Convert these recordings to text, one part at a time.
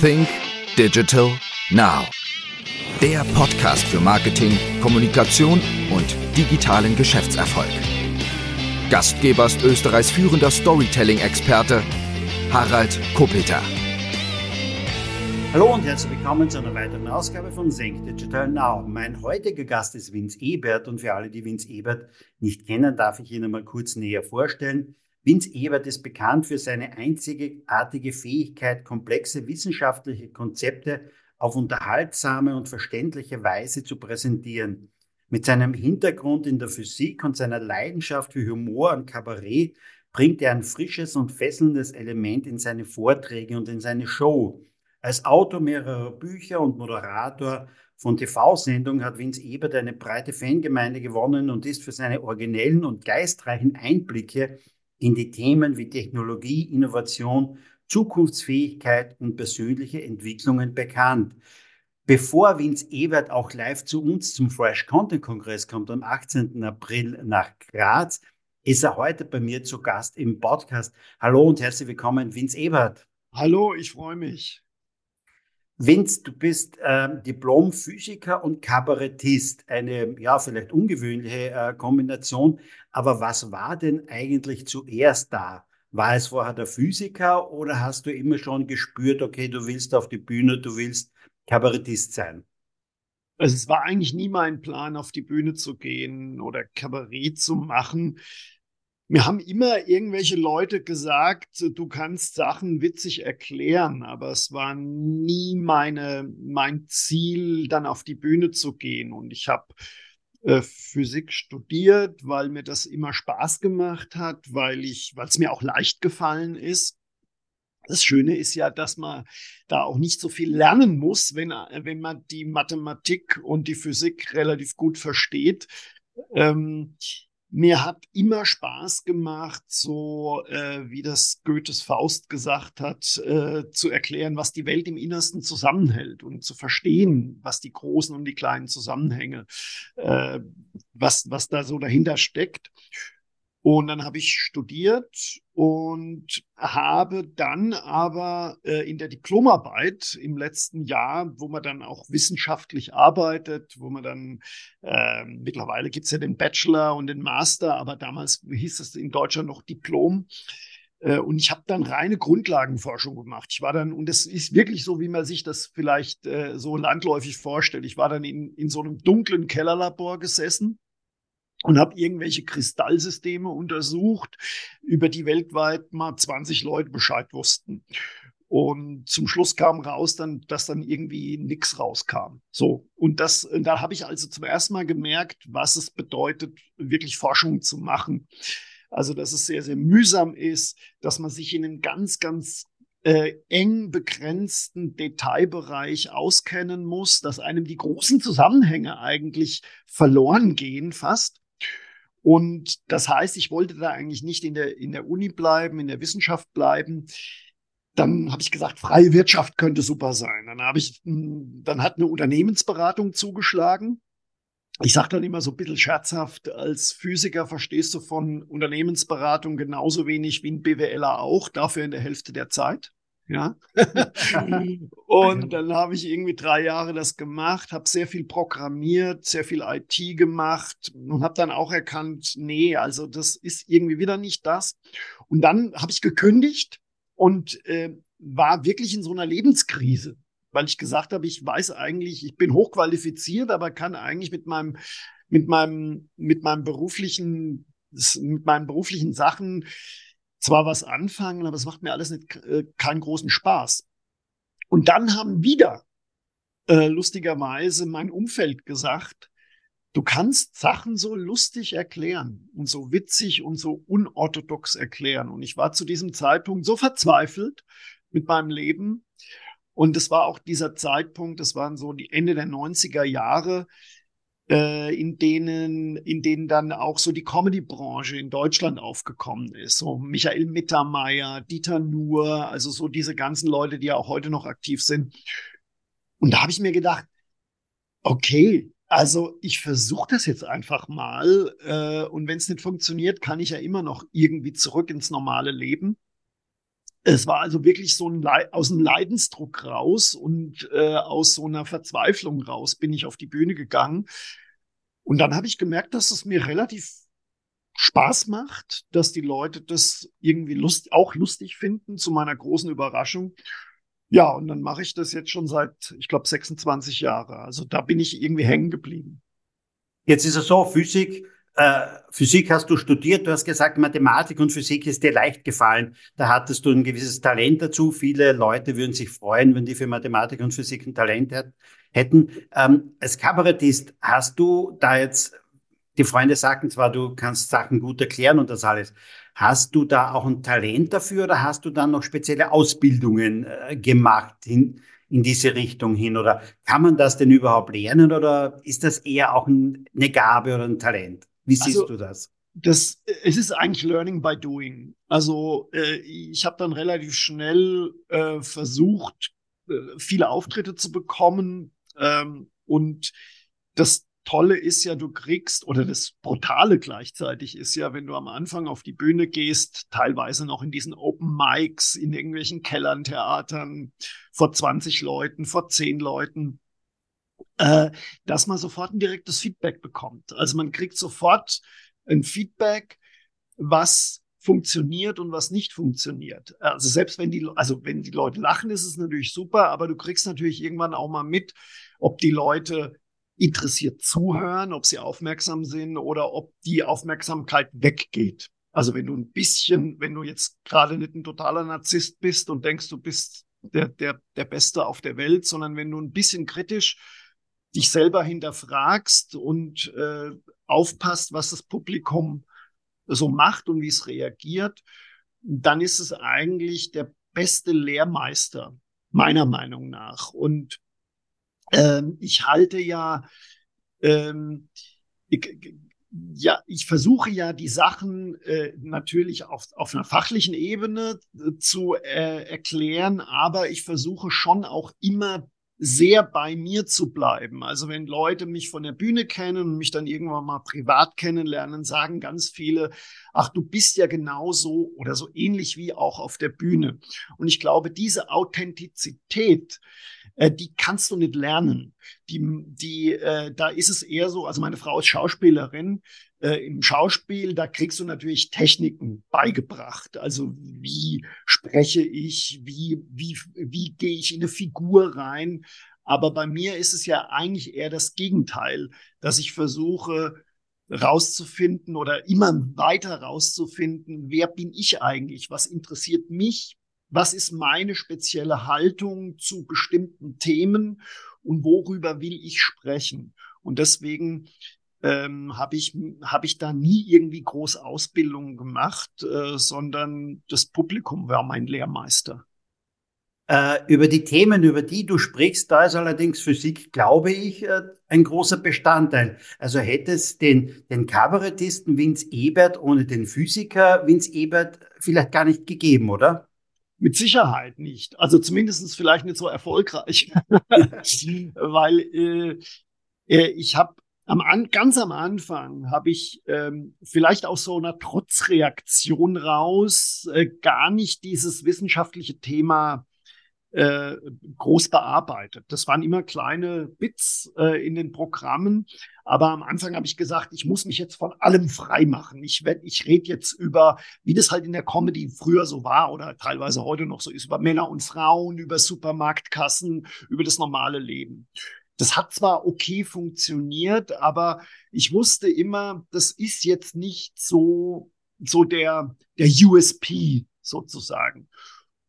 Think Digital Now. Der Podcast für Marketing, Kommunikation und digitalen Geschäftserfolg. Gastgeber ist Österreichs führender Storytelling-Experte Harald Kopeter. Hallo und herzlich willkommen zu einer weiteren Ausgabe von Think Digital Now. Mein heutiger Gast ist Vince Ebert und für alle, die Vince Ebert nicht kennen, darf ich Ihnen mal kurz näher vorstellen. Vince Ebert ist bekannt für seine einzigartige Fähigkeit, komplexe wissenschaftliche Konzepte auf unterhaltsame und verständliche Weise zu präsentieren. Mit seinem Hintergrund in der Physik und seiner Leidenschaft für Humor und Kabarett bringt er ein frisches und fesselndes Element in seine Vorträge und in seine Show. Als Autor mehrerer Bücher und Moderator von TV-Sendungen hat Vince Ebert eine breite Fangemeinde gewonnen und ist für seine originellen und geistreichen Einblicke in die Themen wie Technologie, Innovation, Zukunftsfähigkeit und persönliche Entwicklungen bekannt. Bevor Vince Ebert auch live zu uns zum Fresh Content Kongress kommt am 18. April nach Graz, ist er heute bei mir zu Gast im Podcast. Hallo und herzlich willkommen, Vince Ebert. Hallo, ich freue mich. Vince, du bist äh, Diplom-Physiker und Kabarettist. Eine, ja, vielleicht ungewöhnliche äh, Kombination. Aber was war denn eigentlich zuerst da? War es vorher der Physiker oder hast du immer schon gespürt, okay, du willst auf die Bühne, du willst Kabarettist sein? Also es war eigentlich nie mein Plan, auf die Bühne zu gehen oder Kabarett zu machen. Mir haben immer irgendwelche Leute gesagt, du kannst Sachen witzig erklären, aber es war nie meine, mein Ziel, dann auf die Bühne zu gehen. Und ich habe äh, Physik studiert, weil mir das immer Spaß gemacht hat, weil ich, weil es mir auch leicht gefallen ist. Das Schöne ist ja, dass man da auch nicht so viel lernen muss, wenn, wenn man die Mathematik und die Physik relativ gut versteht. Ähm, mir hat immer Spaß gemacht, so äh, wie das Goethes Faust gesagt hat, äh, zu erklären, was die Welt im Innersten zusammenhält und zu verstehen, was die großen und die kleinen Zusammenhänge, äh, was, was da so dahinter steckt. Und dann habe ich studiert und habe dann aber äh, in der Diplomarbeit im letzten Jahr, wo man dann auch wissenschaftlich arbeitet, wo man dann, äh, mittlerweile gibt es ja den Bachelor und den Master, aber damals hieß es in Deutschland noch Diplom. Äh, und ich habe dann reine Grundlagenforschung gemacht. Ich war dann, und das ist wirklich so, wie man sich das vielleicht äh, so landläufig vorstellt. Ich war dann in, in so einem dunklen Kellerlabor gesessen und habe irgendwelche Kristallsysteme untersucht, über die weltweit mal 20 Leute Bescheid wussten. Und zum Schluss kam raus, dann, dass dann irgendwie nichts rauskam. So. Und das, da habe ich also zum ersten Mal gemerkt, was es bedeutet, wirklich Forschung zu machen. Also, dass es sehr, sehr mühsam ist, dass man sich in einem ganz, ganz äh, eng begrenzten Detailbereich auskennen muss, dass einem die großen Zusammenhänge eigentlich verloren gehen fast. Und das heißt, ich wollte da eigentlich nicht in der, in der Uni bleiben, in der Wissenschaft bleiben. Dann habe ich gesagt, freie Wirtschaft könnte super sein. Dann habe ich, hm, dann hat eine Unternehmensberatung zugeschlagen. Ich sage dann immer so ein bisschen scherzhaft, als Physiker verstehst du von Unternehmensberatung genauso wenig wie ein BWLer auch, dafür in der Hälfte der Zeit. Ja. und dann habe ich irgendwie drei Jahre das gemacht, habe sehr viel programmiert, sehr viel IT gemacht und habe dann auch erkannt, nee, also das ist irgendwie wieder nicht das. Und dann habe ich gekündigt und äh, war wirklich in so einer Lebenskrise, weil ich gesagt habe, ich weiß eigentlich, ich bin hochqualifiziert, aber kann eigentlich mit meinem mit meinem mit meinem beruflichen mit meinen beruflichen Sachen zwar was anfangen, aber es macht mir alles nicht, äh, keinen großen Spaß. Und dann haben wieder äh, lustigerweise mein Umfeld gesagt, du kannst Sachen so lustig erklären und so witzig und so unorthodox erklären. Und ich war zu diesem Zeitpunkt so verzweifelt mit meinem Leben. Und es war auch dieser Zeitpunkt, das waren so die Ende der 90er Jahre, in denen, in denen dann auch so die Comedy-Branche in Deutschland aufgekommen ist. So Michael Mittermeier, Dieter Nuhr, also so diese ganzen Leute, die ja auch heute noch aktiv sind. Und da habe ich mir gedacht, okay, also ich versuche das jetzt einfach mal äh, und wenn es nicht funktioniert, kann ich ja immer noch irgendwie zurück ins normale Leben. Es war also wirklich so ein Le aus einem Leidensdruck raus und äh, aus so einer Verzweiflung raus bin ich auf die Bühne gegangen. Und dann habe ich gemerkt, dass es mir relativ Spaß macht, dass die Leute das irgendwie lust, auch lustig finden, zu meiner großen Überraschung. Ja, und dann mache ich das jetzt schon seit, ich glaube, 26 Jahre. Also da bin ich irgendwie hängen geblieben. Jetzt ist es so, Physik, äh, Physik hast du studiert, du hast gesagt, Mathematik und Physik ist dir leicht gefallen. Da hattest du ein gewisses Talent dazu. Viele Leute würden sich freuen, wenn die für Mathematik und Physik ein Talent hätten. Ähm, als Kabarettist hast du da jetzt, die Freunde sagten zwar, du kannst Sachen gut erklären und das alles. Hast du da auch ein Talent dafür oder hast du dann noch spezielle Ausbildungen äh, gemacht in, in diese Richtung hin? Oder kann man das denn überhaupt lernen oder ist das eher auch eine Gabe oder ein Talent? Wie siehst also, du das? Das, es ist eigentlich Learning by Doing. Also äh, ich habe dann relativ schnell äh, versucht, äh, viele Auftritte zu bekommen. Ähm, und das Tolle ist ja, du kriegst, oder das Brutale gleichzeitig ist ja, wenn du am Anfang auf die Bühne gehst, teilweise noch in diesen Open Mics, in irgendwelchen Kellern, Theatern, vor 20 Leuten, vor 10 Leuten, äh, dass man sofort ein direktes Feedback bekommt. Also man kriegt sofort ein Feedback, was funktioniert und was nicht funktioniert. Also selbst wenn die, also wenn die Leute lachen, ist es natürlich super, aber du kriegst natürlich irgendwann auch mal mit, ob die Leute interessiert zuhören, ob sie aufmerksam sind oder ob die Aufmerksamkeit weggeht. Also wenn du ein bisschen, wenn du jetzt gerade nicht ein totaler Narzisst bist und denkst, du bist der, der, der Beste auf der Welt, sondern wenn du ein bisschen kritisch dich selber hinterfragst und äh, aufpasst, was das Publikum so macht und wie es reagiert, dann ist es eigentlich der beste Lehrmeister, meiner Meinung nach. Und ähm, ich halte ja, ähm, ich, ja, ich versuche ja die Sachen äh, natürlich auf, auf einer fachlichen Ebene äh, zu äh, erklären, aber ich versuche schon auch immer sehr bei mir zu bleiben. Also wenn Leute mich von der Bühne kennen und mich dann irgendwann mal privat kennenlernen, sagen ganz viele, ach, du bist ja genauso oder so ähnlich wie auch auf der Bühne. Und ich glaube, diese Authentizität, äh, die kannst du nicht lernen. Die, die, äh, da ist es eher so, also meine Frau ist Schauspielerin, äh, im Schauspiel, da kriegst du natürlich Techniken beigebracht. Also wie spreche ich, wie, wie, wie gehe ich in eine Figur rein. Aber bei mir ist es ja eigentlich eher das Gegenteil, dass ich versuche, rauszufinden oder immer weiter rauszufinden, wer bin ich eigentlich? Was interessiert mich? Was ist meine spezielle Haltung zu bestimmten Themen und worüber will ich sprechen? Und deswegen ähm, habe ich, hab ich da nie irgendwie groß Ausbildung gemacht, äh, sondern das Publikum war mein Lehrmeister. Äh, über die Themen, über die du sprichst, da ist allerdings Physik, glaube ich, äh, ein großer Bestandteil. Also hätte es den, den Kabarettisten Vince Ebert ohne den Physiker Vince Ebert vielleicht gar nicht gegeben, oder? Mit Sicherheit nicht. Also zumindest vielleicht nicht so erfolgreich. Weil äh, äh ich habe am an, ganz am Anfang habe ich ähm, vielleicht aus so einer Trotzreaktion raus äh, gar nicht dieses wissenschaftliche Thema äh, groß bearbeitet. Das waren immer kleine Bits äh, in den Programmen, aber am Anfang habe ich gesagt, ich muss mich jetzt von allem frei machen. Ich werd, ich rede jetzt über, wie das halt in der Comedy früher so war oder teilweise heute noch so ist, über Männer und Frauen, über Supermarktkassen, über das normale Leben. Das hat zwar okay funktioniert, aber ich wusste immer, das ist jetzt nicht so, so der, der USP sozusagen.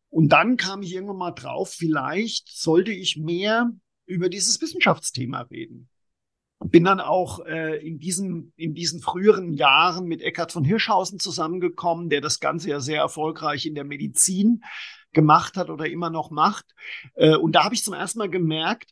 Und dann kam ich irgendwann mal drauf, vielleicht sollte ich mehr über dieses Wissenschaftsthema reden. Bin dann auch äh, in, diesen, in diesen früheren Jahren mit Eckhard von Hirschhausen zusammengekommen, der das Ganze ja sehr erfolgreich in der Medizin gemacht hat oder immer noch macht. Äh, und da habe ich zum ersten Mal gemerkt,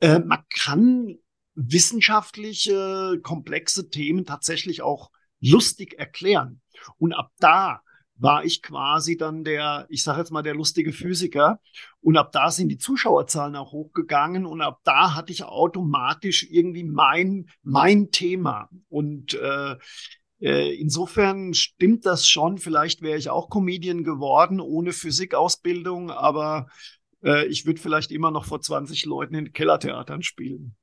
äh, man kann wissenschaftliche, komplexe Themen tatsächlich auch lustig erklären. Und ab da war ich quasi dann der, ich sage jetzt mal, der lustige Physiker. Und ab da sind die Zuschauerzahlen auch hochgegangen und ab da hatte ich automatisch irgendwie mein, mein Thema. Und äh, äh, insofern stimmt das schon. Vielleicht wäre ich auch Comedian geworden ohne Physikausbildung, aber äh, ich würde vielleicht immer noch vor 20 Leuten in Kellertheatern spielen.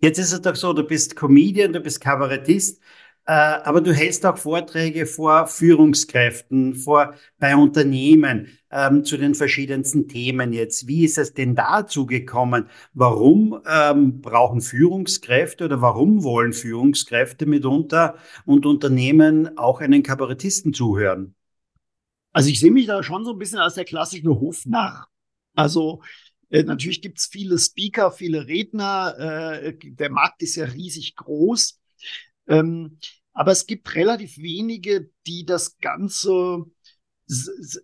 Jetzt ist es doch so, du bist Comedian, du bist Kabarettist. Äh, aber du hältst auch Vorträge vor Führungskräften, vor, bei Unternehmen ähm, zu den verschiedensten Themen jetzt. Wie ist es denn dazu gekommen? Warum ähm, brauchen Führungskräfte oder warum wollen Führungskräfte mitunter und Unternehmen auch einen Kabarettisten zuhören? Also ich sehe mich da schon so ein bisschen als der klassische Hofnarr. Also äh, natürlich gibt's viele Speaker, viele Redner. Äh, der Markt ist ja riesig groß. Ähm, aber es gibt relativ wenige, die das Ganze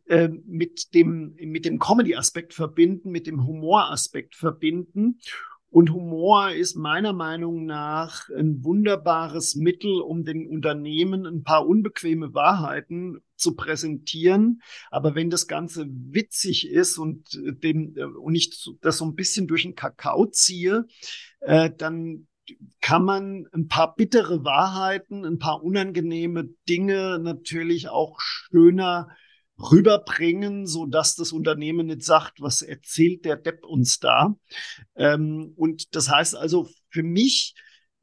äh, mit dem, mit dem Comedy-Aspekt verbinden, mit dem Humor-Aspekt verbinden. Und Humor ist meiner Meinung nach ein wunderbares Mittel, um den Unternehmen ein paar unbequeme Wahrheiten zu präsentieren. Aber wenn das Ganze witzig ist und dem, und ich das so ein bisschen durch den Kakao ziehe, äh, dann kann man ein paar bittere Wahrheiten, ein paar unangenehme Dinge natürlich auch schöner rüberbringen, so dass das Unternehmen nicht sagt, was erzählt der Depp uns da. Ähm, und das heißt also, für mich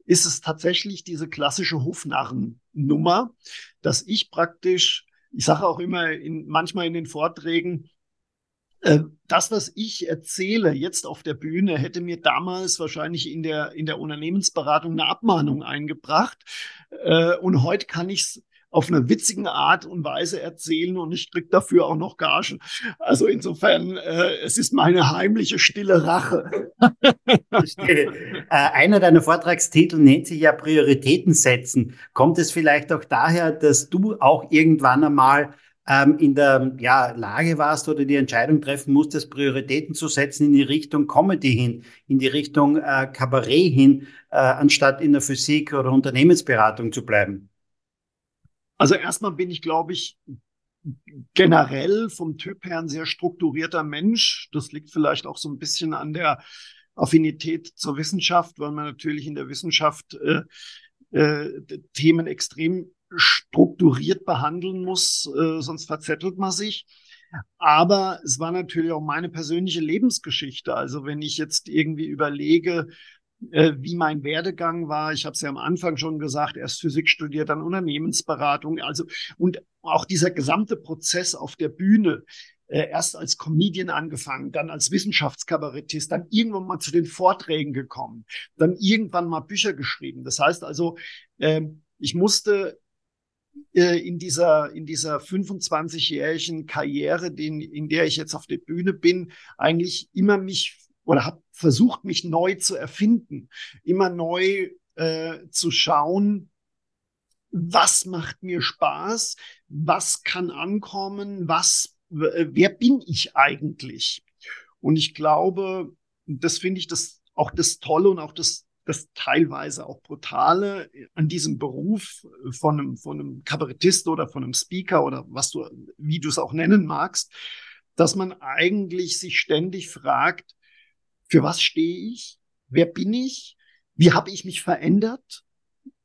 ist es tatsächlich diese klassische Hofnarren-Nummer, dass ich praktisch, ich sage auch immer in, manchmal in den Vorträgen, äh, das, was ich erzähle jetzt auf der Bühne, hätte mir damals wahrscheinlich in der, in der Unternehmensberatung eine Abmahnung eingebracht. Äh, und heute kann ich es auf eine witzige Art und Weise erzählen und ich krieg dafür auch noch Gagen. Also insofern, äh, es ist meine heimliche stille Rache. äh, einer deiner Vortragstitel nennt sich ja Prioritäten setzen. Kommt es vielleicht auch daher, dass du auch irgendwann einmal ähm, in der ja, Lage warst oder die Entscheidung treffen musstest, Prioritäten zu setzen in die Richtung Comedy hin, in die Richtung äh, Kabarett hin, äh, anstatt in der Physik oder Unternehmensberatung zu bleiben? Also erstmal bin ich, glaube ich, generell vom Typ her ein sehr strukturierter Mensch. Das liegt vielleicht auch so ein bisschen an der Affinität zur Wissenschaft, weil man natürlich in der Wissenschaft äh, äh, Themen extrem strukturiert behandeln muss, äh, sonst verzettelt man sich. Aber es war natürlich auch meine persönliche Lebensgeschichte. Also wenn ich jetzt irgendwie überlege, wie mein Werdegang war, ich habe es ja am Anfang schon gesagt, erst Physik studiert, dann Unternehmensberatung. Also und auch dieser gesamte Prozess auf der Bühne, äh, erst als Comedian angefangen, dann als Wissenschaftskabarettist, dann irgendwann mal zu den Vorträgen gekommen, dann irgendwann mal Bücher geschrieben. Das heißt also, äh, ich musste äh, in dieser, in dieser 25-jährigen Karriere, in der ich jetzt auf der Bühne bin, eigentlich immer mich oder habe versucht, mich neu zu erfinden, immer neu äh, zu schauen, was macht mir Spaß, was kann ankommen, was, äh, wer bin ich eigentlich? Und ich glaube, das finde ich das auch das Tolle und auch das das teilweise auch brutale an diesem Beruf von einem, von einem Kabarettist oder von einem Speaker oder was du, wie du es auch nennen magst, dass man eigentlich sich ständig fragt, für was stehe ich? Wer bin ich? Wie habe ich mich verändert?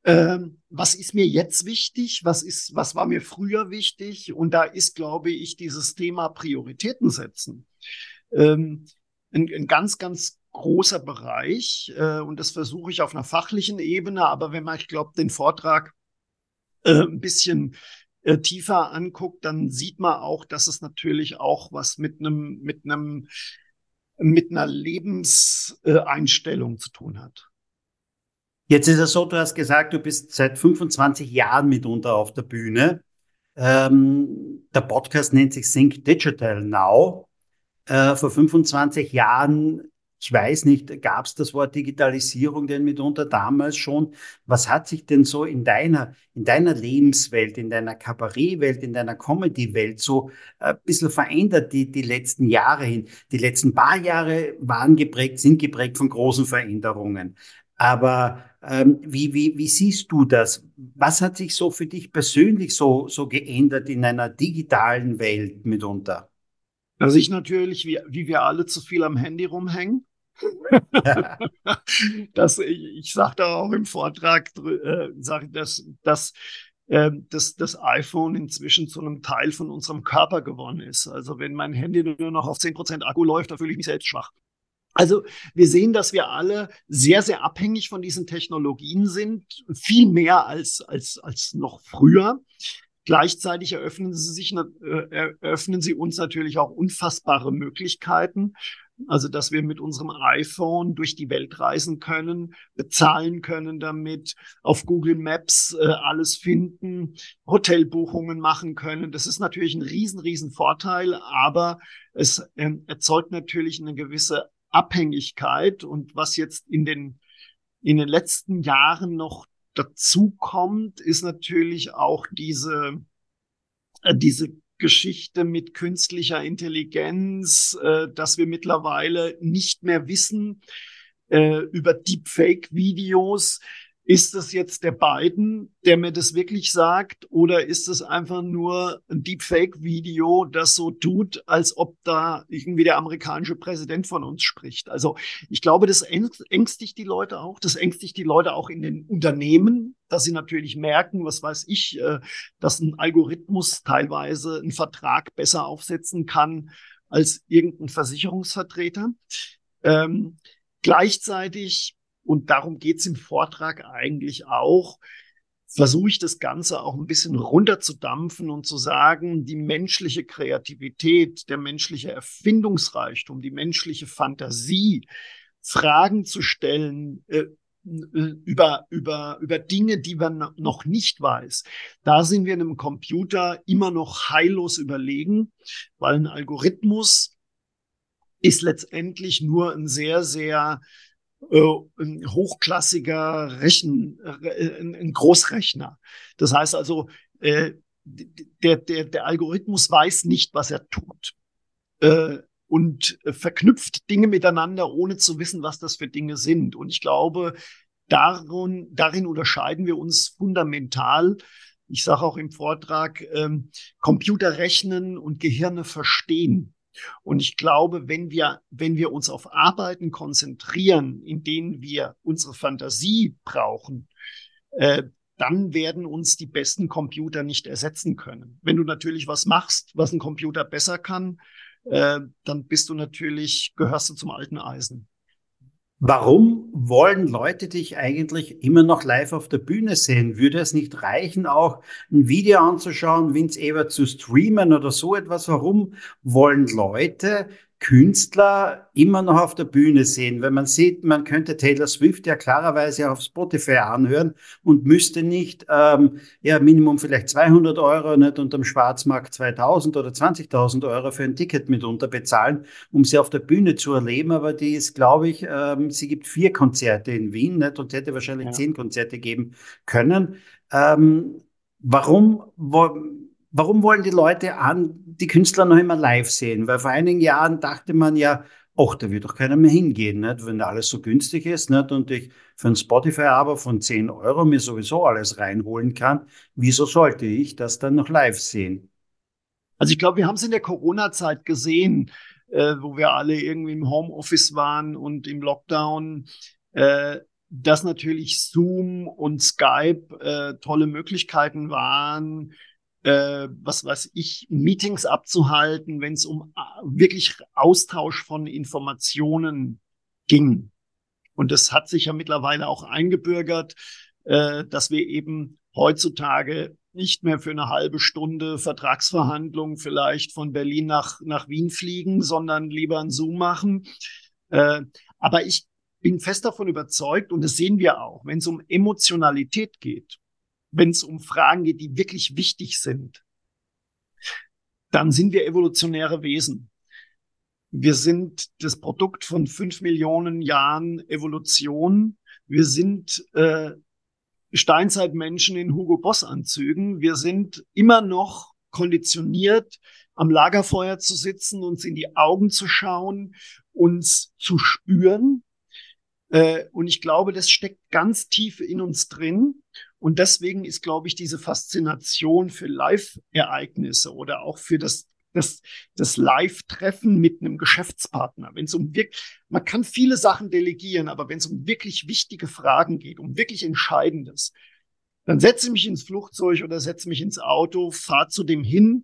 Ähm, was ist mir jetzt wichtig? Was ist, was war mir früher wichtig? Und da ist, glaube ich, dieses Thema Prioritäten setzen. Ähm, ein, ein ganz, ganz großer Bereich äh, und das versuche ich auf einer fachlichen Ebene, aber wenn man, ich glaube, den Vortrag äh, ein bisschen äh, tiefer anguckt, dann sieht man auch, dass es natürlich auch was mit einem mit einem mit einer Lebenseinstellung zu tun hat. Jetzt ist es so, du hast gesagt, du bist seit 25 Jahren mitunter auf der Bühne. Ähm, der Podcast nennt sich Think Digital Now. Äh, vor 25 Jahren ich weiß nicht, gab es das Wort Digitalisierung denn mitunter damals schon? Was hat sich denn so in deiner, in deiner Lebenswelt, in deiner Kabarettwelt, in deiner Comedy-Welt so ein äh, bisschen verändert die, die letzten Jahre hin? Die letzten paar Jahre waren geprägt, sind geprägt von großen Veränderungen. Aber ähm, wie, wie, wie siehst du das? Was hat sich so für dich persönlich so, so geändert in einer digitalen Welt mitunter? Dass ich natürlich, wie, wie wir alle, zu viel am Handy rumhängen. das, ich, ich sagte auch im Vortrag, äh, sag, dass, dass äh, dass das iPhone inzwischen zu einem Teil von unserem Körper geworden ist. Also wenn mein Handy nur noch auf 10% Akku läuft, da fühle ich mich selbst schwach. Also wir sehen, dass wir alle sehr, sehr abhängig von diesen Technologien sind, viel mehr als, als, als noch früher. Gleichzeitig eröffnen sie sich, äh, eröffnen sie uns natürlich auch unfassbare Möglichkeiten. Also, dass wir mit unserem iPhone durch die Welt reisen können, bezahlen können damit, auf Google Maps äh, alles finden, Hotelbuchungen machen können. Das ist natürlich ein riesen, riesen Vorteil, aber es äh, erzeugt natürlich eine gewisse Abhängigkeit. Und was jetzt in den, in den letzten Jahren noch dazu kommt, ist natürlich auch diese, äh, diese Geschichte mit künstlicher Intelligenz, äh, dass wir mittlerweile nicht mehr wissen äh, über Deepfake-Videos, ist es jetzt der Biden, der mir das wirklich sagt, oder ist es einfach nur ein Deepfake-Video, das so tut, als ob da irgendwie der amerikanische Präsident von uns spricht? Also ich glaube, das ängstigt die Leute auch. Das ängstigt die Leute auch in den Unternehmen, dass sie natürlich merken, was weiß ich, äh, dass ein Algorithmus teilweise einen Vertrag besser aufsetzen kann als irgendein Versicherungsvertreter. Ähm, gleichzeitig und darum geht's im Vortrag eigentlich auch, versuche ich das Ganze auch ein bisschen runterzudampfen und zu sagen, die menschliche Kreativität, der menschliche Erfindungsreichtum, die menschliche Fantasie, Fragen zu stellen, äh, äh über, über, über Dinge, die man noch nicht weiß. Da sind wir einem Computer immer noch heillos überlegen, weil ein Algorithmus ist letztendlich nur ein sehr, sehr ein hochklassiger Rechen, äh, ein Großrechner. Das heißt also, äh, der, der, der Algorithmus weiß nicht, was er tut. Äh, und verknüpft Dinge miteinander, ohne zu wissen, was das für Dinge sind. Und ich glaube, darin, darin unterscheiden wir uns fundamental. Ich sage auch im Vortrag, ähm, Computer rechnen und Gehirne verstehen. Und ich glaube, wenn wir, wenn wir uns auf Arbeiten konzentrieren, in denen wir unsere Fantasie brauchen, äh, dann werden uns die besten Computer nicht ersetzen können. Wenn du natürlich was machst, was ein Computer besser kann, äh, dann bist du natürlich, gehörst du zum alten Eisen. Warum wollen Leute dich eigentlich immer noch live auf der Bühne sehen? Würde es nicht reichen, auch ein Video anzuschauen, Vince Ebert zu streamen oder so etwas? Warum wollen Leute Künstler immer noch auf der Bühne sehen. Wenn man sieht, man könnte Taylor Swift ja klarerweise auf Spotify anhören und müsste nicht, ähm, ja, Minimum vielleicht 200 Euro, nicht unterm Schwarzmarkt 2000 oder 20.000 Euro für ein Ticket mitunter bezahlen, um sie auf der Bühne zu erleben. Aber die ist, glaube ich, ähm, sie gibt vier Konzerte in Wien, nicht? Und hätte wahrscheinlich ja. zehn Konzerte geben können. Ähm, warum, wo, warum wollen die Leute an, die Künstler noch immer live sehen? Weil vor einigen Jahren dachte man ja, ach, da wird doch keiner mehr hingehen, nicht? wenn alles so günstig ist nicht? und ich für ein Spotify-Abo von 10 Euro mir sowieso alles reinholen kann. Wieso sollte ich das dann noch live sehen? Also ich glaube, wir haben es in der Corona-Zeit gesehen, äh, wo wir alle irgendwie im Homeoffice waren und im Lockdown. Äh, dass natürlich Zoom und Skype äh, tolle Möglichkeiten waren, äh, was weiß ich, Meetings abzuhalten, wenn es um äh, wirklich Austausch von Informationen ging. Und das hat sich ja mittlerweile auch eingebürgert, äh, dass wir eben heutzutage nicht mehr für eine halbe Stunde Vertragsverhandlungen vielleicht von Berlin nach, nach Wien fliegen, sondern lieber ein Zoom machen. Äh, aber ich bin fest davon überzeugt, und das sehen wir auch, wenn es um Emotionalität geht, wenn es um Fragen geht, die wirklich wichtig sind, dann sind wir evolutionäre Wesen. Wir sind das Produkt von fünf Millionen Jahren Evolution. Wir sind äh, Steinzeitmenschen in Hugo Boss Anzügen. Wir sind immer noch konditioniert, am Lagerfeuer zu sitzen, uns in die Augen zu schauen, uns zu spüren. Äh, und ich glaube, das steckt ganz tief in uns drin. Und deswegen ist, glaube ich, diese Faszination für Live-Ereignisse oder auch für das, das, das Live-Treffen mit einem Geschäftspartner, wenn es um wirklich, man kann viele Sachen delegieren, aber wenn es um wirklich wichtige Fragen geht, um wirklich Entscheidendes, Dann setze ich mich ins Flugzeug oder setze mich ins Auto, fahre zu dem hin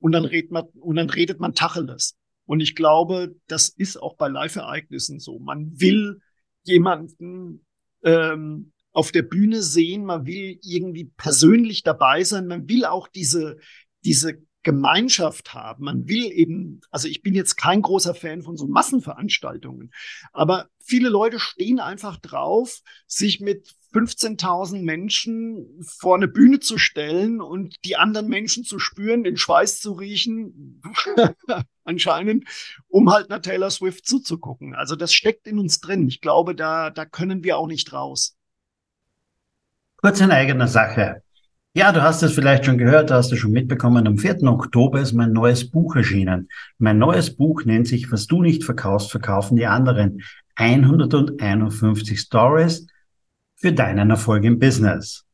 und dann redet man, und dann redet man Tacheles. Und ich glaube, das ist auch bei Live-Ereignissen so. Man will jemanden ähm, auf der Bühne sehen, man will irgendwie persönlich dabei sein, man will auch diese, diese Gemeinschaft haben. Man will eben, also ich bin jetzt kein großer Fan von so Massenveranstaltungen, aber viele Leute stehen einfach drauf, sich mit 15.000 Menschen vor eine Bühne zu stellen und die anderen Menschen zu spüren, den Schweiß zu riechen, anscheinend, um halt einer Taylor Swift zuzugucken. Also das steckt in uns drin. Ich glaube, da, da können wir auch nicht raus. Kurz in eigener Sache. Ja, du hast es vielleicht schon gehört, du hast es schon mitbekommen. Am 4. Oktober ist mein neues Buch erschienen. Mein neues Buch nennt sich Was du nicht verkaufst, verkaufen die anderen. 151 Stories für deinen Erfolg im Business.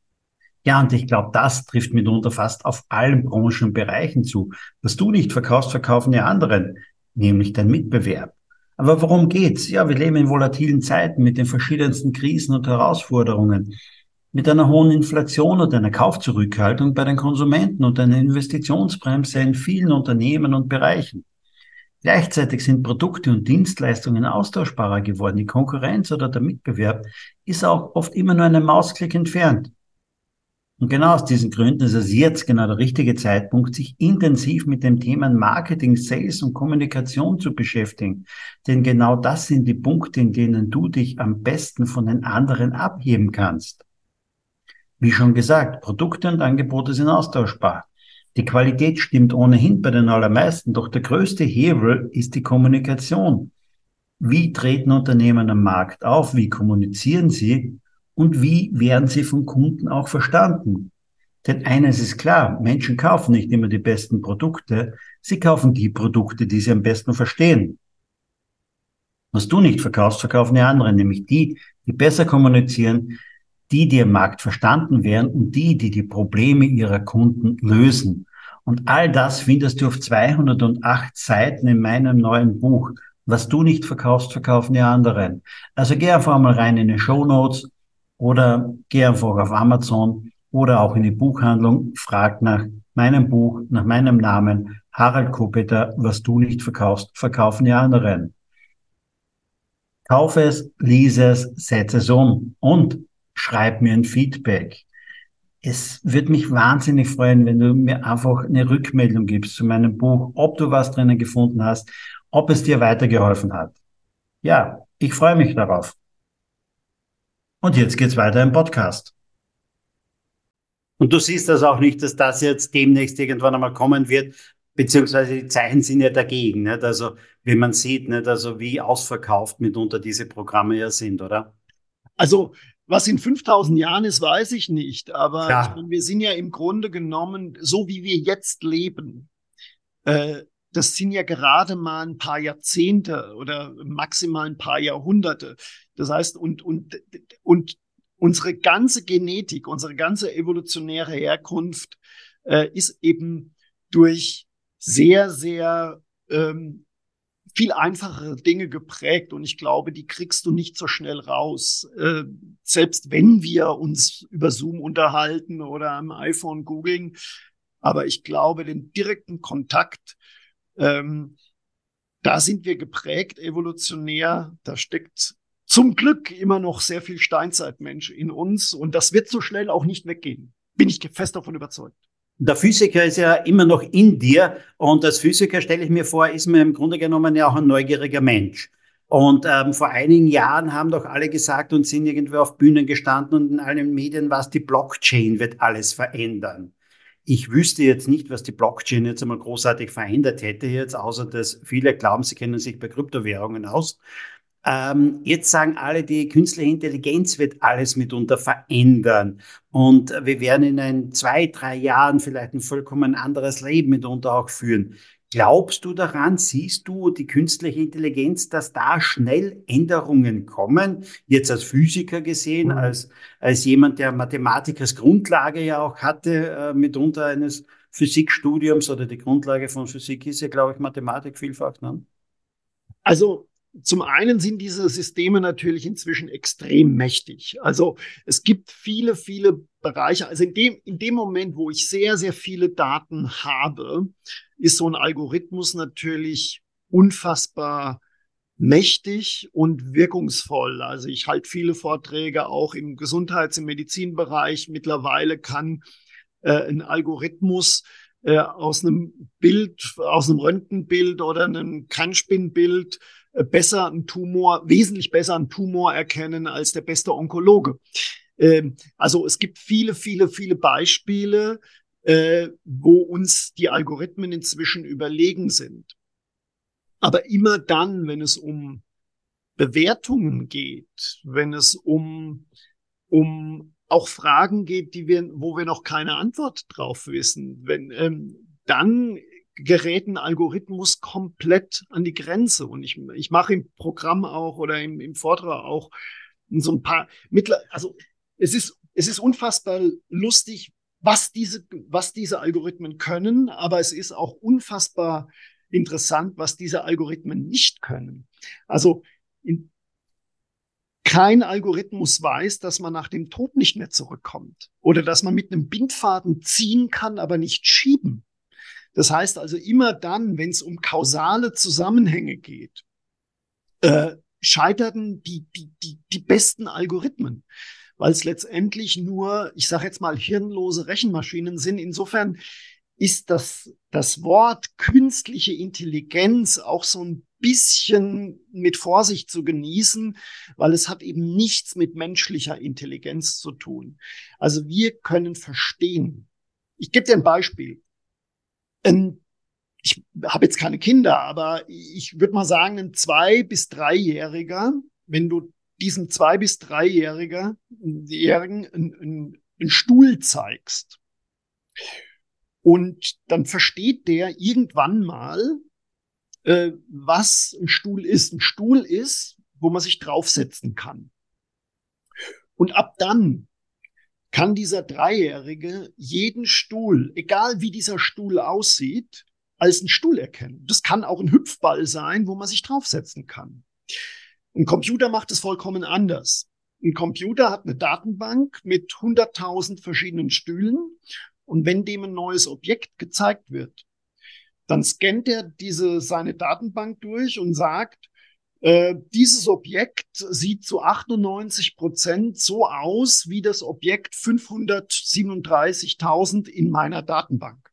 Ja, und ich glaube, das trifft mitunter fast auf allen Branchen und Bereichen zu. Was du nicht verkaufst, verkaufen die anderen, nämlich dein Mitbewerb. Aber worum geht's? Ja, wir leben in volatilen Zeiten mit den verschiedensten Krisen und Herausforderungen mit einer hohen Inflation und einer Kaufzurückhaltung bei den Konsumenten und einer Investitionsbremse in vielen Unternehmen und Bereichen. Gleichzeitig sind Produkte und Dienstleistungen austauschbarer geworden. Die Konkurrenz oder der Mitbewerb ist auch oft immer nur einen Mausklick entfernt. Und genau aus diesen Gründen ist es jetzt genau der richtige Zeitpunkt, sich intensiv mit dem Thema Marketing, Sales und Kommunikation zu beschäftigen. Denn genau das sind die Punkte, in denen du dich am besten von den anderen abheben kannst. Wie schon gesagt, Produkte und Angebote sind austauschbar. Die Qualität stimmt ohnehin bei den allermeisten, doch der größte Hebel ist die Kommunikation. Wie treten Unternehmen am Markt auf? Wie kommunizieren sie? Und wie werden sie von Kunden auch verstanden? Denn eines ist klar, Menschen kaufen nicht immer die besten Produkte, sie kaufen die Produkte, die sie am besten verstehen. Was du nicht verkaufst, verkaufen die anderen, nämlich die, die besser kommunizieren, die, die im Markt verstanden werden und die, die die Probleme ihrer Kunden lösen. Und all das findest du auf 208 Seiten in meinem neuen Buch. Was du nicht verkaufst, verkaufen die anderen. Also geh einfach mal rein in die Show Notes oder geh einfach auf Amazon oder auch in die Buchhandlung, frag nach meinem Buch, nach meinem Namen, Harald Kopeter, was du nicht verkaufst, verkaufen die anderen. Kauf es, lies es, setze es um und schreib mir ein Feedback. Es wird mich wahnsinnig freuen, wenn du mir einfach eine Rückmeldung gibst zu meinem Buch, ob du was drinnen gefunden hast, ob es dir weitergeholfen hat. Ja, ich freue mich darauf. Und jetzt geht's weiter im Podcast. Und du siehst das auch nicht, dass das jetzt demnächst irgendwann einmal kommen wird, beziehungsweise die Zeichen sind ja dagegen. Nicht? Also wie man sieht, nicht? also wie ausverkauft mitunter diese Programme ja sind, oder? Also was in 5000 Jahren ist, weiß ich nicht. Aber ja. meine, wir sind ja im Grunde genommen, so wie wir jetzt leben, äh, das sind ja gerade mal ein paar Jahrzehnte oder maximal ein paar Jahrhunderte. Das heißt, und, und, und unsere ganze Genetik, unsere ganze evolutionäre Herkunft äh, ist eben durch sehr, sehr ähm, viel einfachere Dinge geprägt und ich glaube, die kriegst du nicht so schnell raus. Äh, selbst wenn wir uns über Zoom unterhalten oder am iPhone googeln. Aber ich glaube, den direkten Kontakt, ähm, da sind wir geprägt evolutionär. Da steckt zum Glück immer noch sehr viel Steinzeitmensch in uns und das wird so schnell auch nicht weggehen. Bin ich fest davon überzeugt. Der Physiker ist ja immer noch in dir und als Physiker stelle ich mir vor, ist man im Grunde genommen ja auch ein neugieriger Mensch. Und ähm, vor einigen Jahren haben doch alle gesagt und sind irgendwie auf Bühnen gestanden und in allen Medien, was die Blockchain wird alles verändern. Ich wüsste jetzt nicht, was die Blockchain jetzt einmal großartig verändert hätte jetzt, außer dass viele glauben, sie kennen sich bei Kryptowährungen aus. Ähm, jetzt sagen alle, die künstliche Intelligenz wird alles mitunter verändern. Und wir werden in ein, zwei, drei Jahren vielleicht ein vollkommen anderes Leben mitunter auch führen. Glaubst du daran, siehst du die künstliche Intelligenz, dass da schnell Änderungen kommen? Jetzt als Physiker gesehen, mhm. als, als jemand, der Mathematik als Grundlage ja auch hatte, äh, mitunter eines Physikstudiums oder die Grundlage von Physik ist ja, glaube ich, Mathematik vielfach. Ne? Also zum einen sind diese Systeme natürlich inzwischen extrem mächtig. Also es gibt viele, viele Bereiche. Also in dem, in dem Moment, wo ich sehr, sehr viele Daten habe, ist so ein Algorithmus natürlich unfassbar mächtig und wirkungsvoll. Also ich halte viele Vorträge auch im Gesundheits- und Medizinbereich. Mittlerweile kann äh, ein Algorithmus äh, aus einem Bild, aus einem Röntgenbild oder einem Kannspinnbild äh, besser einen Tumor, wesentlich besser einen Tumor erkennen als der beste Onkologe. Ähm, also es gibt viele, viele, viele Beispiele, äh, wo uns die Algorithmen inzwischen überlegen sind. Aber immer dann, wenn es um Bewertungen geht, wenn es um, um auch Fragen geht, die wir, wo wir noch keine Antwort drauf wissen, wenn, ähm, dann gerät ein Algorithmus komplett an die Grenze. Und ich, ich mache im Programm auch oder im, im Vortrag auch so ein paar mittler, also es ist, es ist unfassbar lustig, was diese, was diese Algorithmen können, aber es ist auch unfassbar interessant, was diese Algorithmen nicht können. Also in, kein Algorithmus weiß, dass man nach dem Tod nicht mehr zurückkommt oder dass man mit einem Bindfaden ziehen kann, aber nicht schieben. Das heißt also immer dann, wenn es um kausale Zusammenhänge geht, äh, scheiterten die, die, die, die besten Algorithmen, weil es letztendlich nur, ich sage jetzt mal, hirnlose Rechenmaschinen sind. Insofern ist das, das Wort künstliche Intelligenz auch so ein bisschen mit Vorsicht zu genießen, weil es hat eben nichts mit menschlicher Intelligenz zu tun. Also wir können verstehen. Ich gebe dir ein Beispiel. Ähm, ich habe jetzt keine Kinder, aber ich würde mal sagen, ein zwei- bis dreijähriger, wenn du diesem zwei- bis dreijährigen einen, einen, einen Stuhl zeigst, und dann versteht der irgendwann mal, äh, was ein Stuhl ist. Ein Stuhl ist, wo man sich draufsetzen kann. Und ab dann kann dieser Dreijährige jeden Stuhl, egal wie dieser Stuhl aussieht, als einen Stuhl erkennen. Das kann auch ein Hüpfball sein, wo man sich draufsetzen kann. Ein Computer macht es vollkommen anders. Ein Computer hat eine Datenbank mit 100.000 verschiedenen Stühlen und wenn dem ein neues Objekt gezeigt wird, dann scannt er diese, seine Datenbank durch und sagt, äh, dieses Objekt sieht zu 98 Prozent so aus wie das Objekt 537.000 in meiner Datenbank.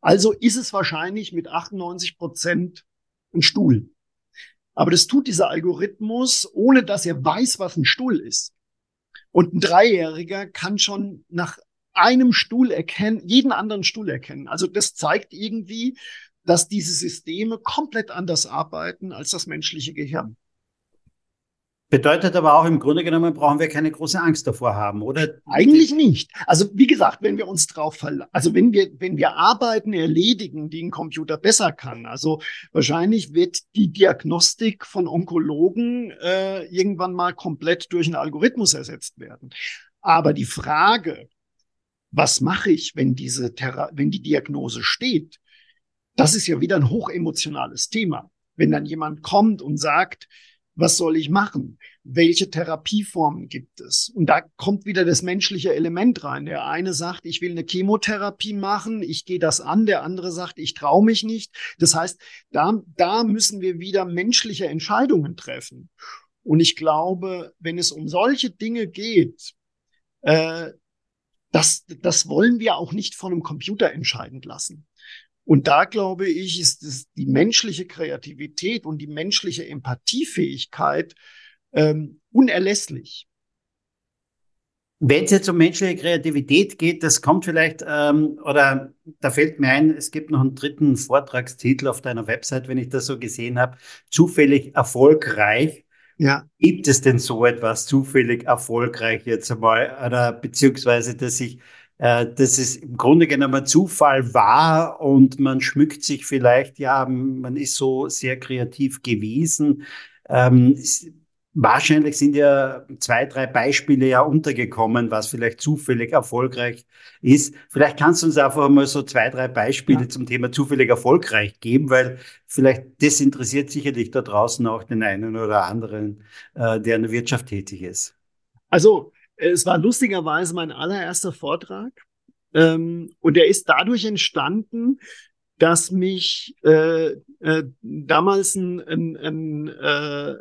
Also ist es wahrscheinlich mit 98 Prozent ein Stuhl. Aber das tut dieser Algorithmus, ohne dass er weiß, was ein Stuhl ist. Und ein Dreijähriger kann schon nach einem Stuhl erkennen, jeden anderen Stuhl erkennen. Also das zeigt irgendwie, dass diese Systeme komplett anders arbeiten als das menschliche Gehirn. Bedeutet aber auch, im Grunde genommen brauchen wir keine große Angst davor haben, oder? Eigentlich nicht. Also wie gesagt, wenn wir uns drauf verlassen, also wenn wir, wenn wir Arbeiten erledigen, die ein Computer besser kann, also wahrscheinlich wird die Diagnostik von Onkologen äh, irgendwann mal komplett durch einen Algorithmus ersetzt werden. Aber die Frage, was mache ich, wenn diese Thera wenn die Diagnose steht? Das ist ja wieder ein hochemotionales Thema. Wenn dann jemand kommt und sagt, was soll ich machen? Welche Therapieformen gibt es? Und da kommt wieder das menschliche Element rein. Der eine sagt, ich will eine Chemotherapie machen, ich gehe das an. Der andere sagt, ich traue mich nicht. Das heißt, da, da müssen wir wieder menschliche Entscheidungen treffen. Und ich glaube, wenn es um solche Dinge geht, äh, das, das wollen wir auch nicht von einem Computer entscheidend lassen. Und da glaube ich, ist es die menschliche Kreativität und die menschliche Empathiefähigkeit ähm, unerlässlich. Wenn es jetzt um menschliche Kreativität geht, das kommt vielleicht, ähm, oder da fällt mir ein, es gibt noch einen dritten Vortragstitel auf deiner Website, wenn ich das so gesehen habe, zufällig erfolgreich. Ja. Gibt es denn so etwas zufällig erfolgreich jetzt einmal oder beziehungsweise, dass ich, dass es im Grunde genommen Zufall war und man schmückt sich vielleicht, ja, man ist so sehr kreativ gewesen. Ähm, Wahrscheinlich sind ja zwei, drei Beispiele ja untergekommen, was vielleicht zufällig erfolgreich ist. Vielleicht kannst du uns einfach mal so zwei, drei Beispiele ja. zum Thema zufällig erfolgreich geben, weil vielleicht das interessiert sicherlich da draußen auch den einen oder anderen, äh, der in der Wirtschaft tätig ist. Also es war lustigerweise mein allererster Vortrag ähm, und der ist dadurch entstanden, dass mich äh, äh, damals ein, ein, ein äh,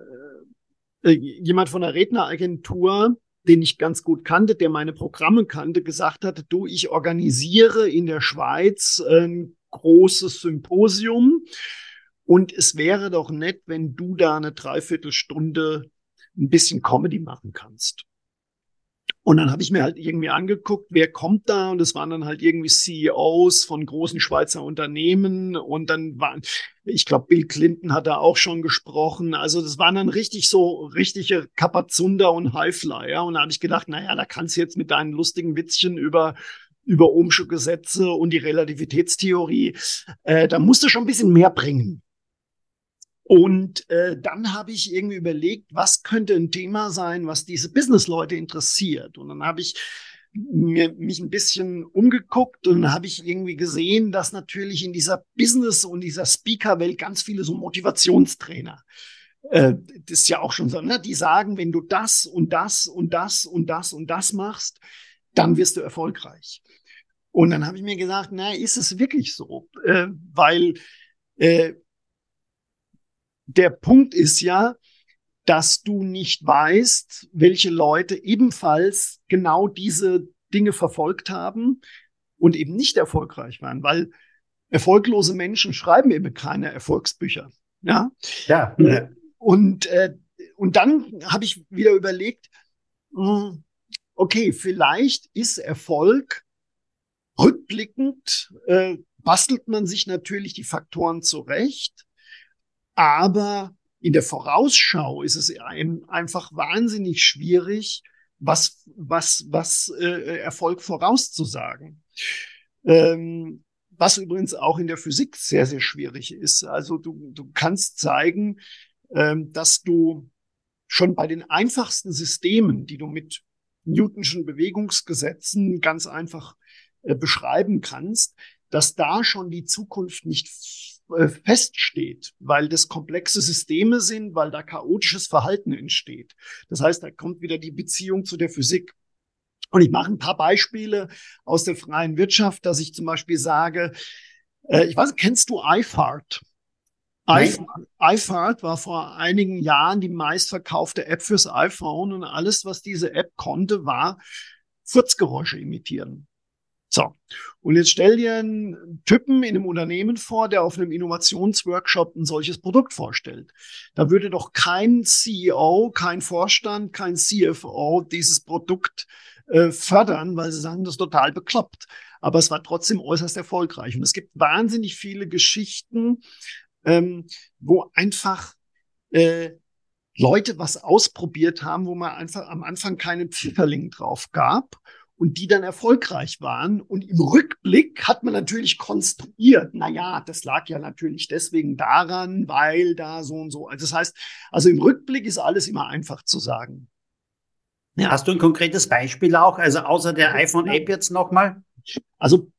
äh, jemand von der Redneragentur, den ich ganz gut kannte, der meine Programme kannte, gesagt hatte, du, ich organisiere in der Schweiz ein großes Symposium und es wäre doch nett, wenn du da eine Dreiviertelstunde ein bisschen Comedy machen kannst. Und dann habe ich mir halt irgendwie angeguckt, wer kommt da? Und es waren dann halt irgendwie CEOs von großen Schweizer Unternehmen. Und dann waren, ich glaube, Bill Clinton hat da auch schon gesprochen. Also das waren dann richtig so richtige Kapazunder und Highflyer. Und da habe ich gedacht, naja, da kannst du jetzt mit deinen lustigen Witzchen über über Ohmsche Gesetze und die Relativitätstheorie, äh, da musst du schon ein bisschen mehr bringen. Und äh, dann habe ich irgendwie überlegt, was könnte ein Thema sein, was diese Businessleute interessiert. Und dann habe ich mir, mich ein bisschen umgeguckt und habe ich irgendwie gesehen, dass natürlich in dieser Business- und dieser Speaker-Welt ganz viele so Motivationstrainer äh, das ist ja auch schon so, ne? die sagen, wenn du das und das und das und das und das machst, dann wirst du erfolgreich. Und dann habe ich mir gesagt, na, ist es wirklich so? Äh, weil äh, der Punkt ist ja, dass du nicht weißt, welche Leute ebenfalls genau diese Dinge verfolgt haben und eben nicht erfolgreich waren, weil erfolglose Menschen schreiben eben keine Erfolgsbücher. Ja. Ja. Und, äh, und dann habe ich wieder überlegt, hm, okay, vielleicht ist Erfolg rückblickend, äh, bastelt man sich natürlich die Faktoren zurecht, aber in der Vorausschau ist es einfach wahnsinnig schwierig, was, was, was äh, Erfolg vorauszusagen. Ähm, was übrigens auch in der Physik sehr, sehr schwierig ist. Also du, du kannst zeigen, ähm, dass du schon bei den einfachsten Systemen, die du mit Newtonschen Bewegungsgesetzen ganz einfach äh, beschreiben kannst, dass da schon die Zukunft nicht feststeht, weil das komplexe Systeme sind, weil da chaotisches Verhalten entsteht. Das heißt, da kommt wieder die Beziehung zu der Physik. Und ich mache ein paar Beispiele aus der freien Wirtschaft, dass ich zum Beispiel sage, äh, ich weiß, kennst du iFart? iFart war vor einigen Jahren die meistverkaufte App fürs iPhone und alles, was diese App konnte, war Furzgeräusche imitieren. So, und jetzt stell dir einen Typen in einem Unternehmen vor, der auf einem Innovationsworkshop ein solches Produkt vorstellt. Da würde doch kein CEO, kein Vorstand, kein CFO dieses Produkt äh, fördern, weil sie sagen, das ist total bekloppt. Aber es war trotzdem äußerst erfolgreich. Und es gibt wahnsinnig viele Geschichten, ähm, wo einfach äh, Leute was ausprobiert haben, wo man einfach am Anfang keinen Pfifferling drauf gab und die dann erfolgreich waren. Und im Rückblick hat man natürlich konstruiert, na ja, das lag ja natürlich deswegen daran, weil da so und so. Also das heißt, also im Rückblick ist alles immer einfach zu sagen. Ja. Hast du ein konkretes Beispiel auch? Also außer der iPhone-App jetzt nochmal? Also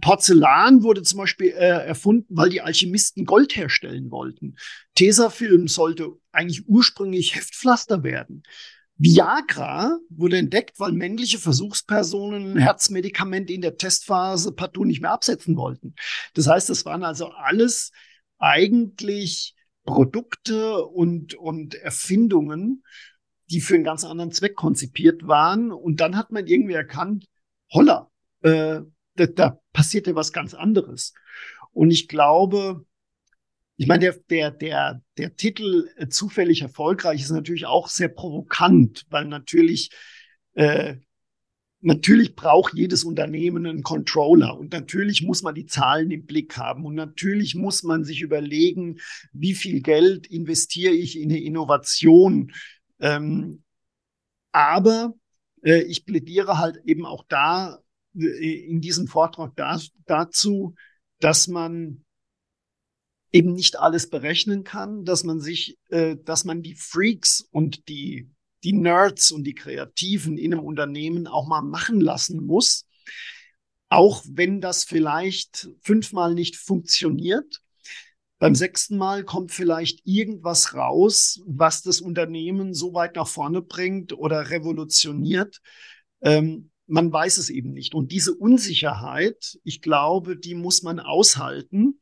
Porzellan wurde zum Beispiel äh, erfunden, weil die Alchemisten Gold herstellen wollten. Tesafilm sollte eigentlich ursprünglich Heftpflaster werden. Viagra wurde entdeckt, weil männliche Versuchspersonen ein Herzmedikament in der Testphase partout nicht mehr absetzen wollten. Das heißt, das waren also alles eigentlich Produkte und, und Erfindungen, die für einen ganz anderen Zweck konzipiert waren. Und dann hat man irgendwie erkannt, holla, äh, da, da passiert ja was ganz anderes. Und ich glaube, ich meine, der, der, der, der Titel äh, zufällig erfolgreich ist natürlich auch sehr provokant, weil natürlich, äh, natürlich braucht jedes Unternehmen einen Controller und natürlich muss man die Zahlen im Blick haben und natürlich muss man sich überlegen, wie viel Geld investiere ich in eine Innovation. Ähm, aber äh, ich plädiere halt eben auch da äh, in diesem Vortrag da, dazu, dass man eben nicht alles berechnen kann, dass man sich, äh, dass man die Freaks und die, die Nerds und die Kreativen in einem Unternehmen auch mal machen lassen muss. Auch wenn das vielleicht fünfmal nicht funktioniert. Beim sechsten Mal kommt vielleicht irgendwas raus, was das Unternehmen so weit nach vorne bringt oder revolutioniert, ähm, man weiß es eben nicht. Und diese Unsicherheit, ich glaube, die muss man aushalten.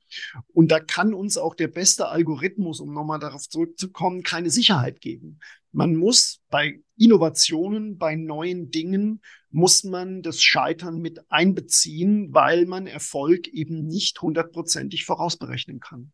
Und da kann uns auch der beste Algorithmus, um nochmal darauf zurückzukommen, keine Sicherheit geben. Man muss bei Innovationen, bei neuen Dingen, muss man das Scheitern mit einbeziehen, weil man Erfolg eben nicht hundertprozentig vorausberechnen kann.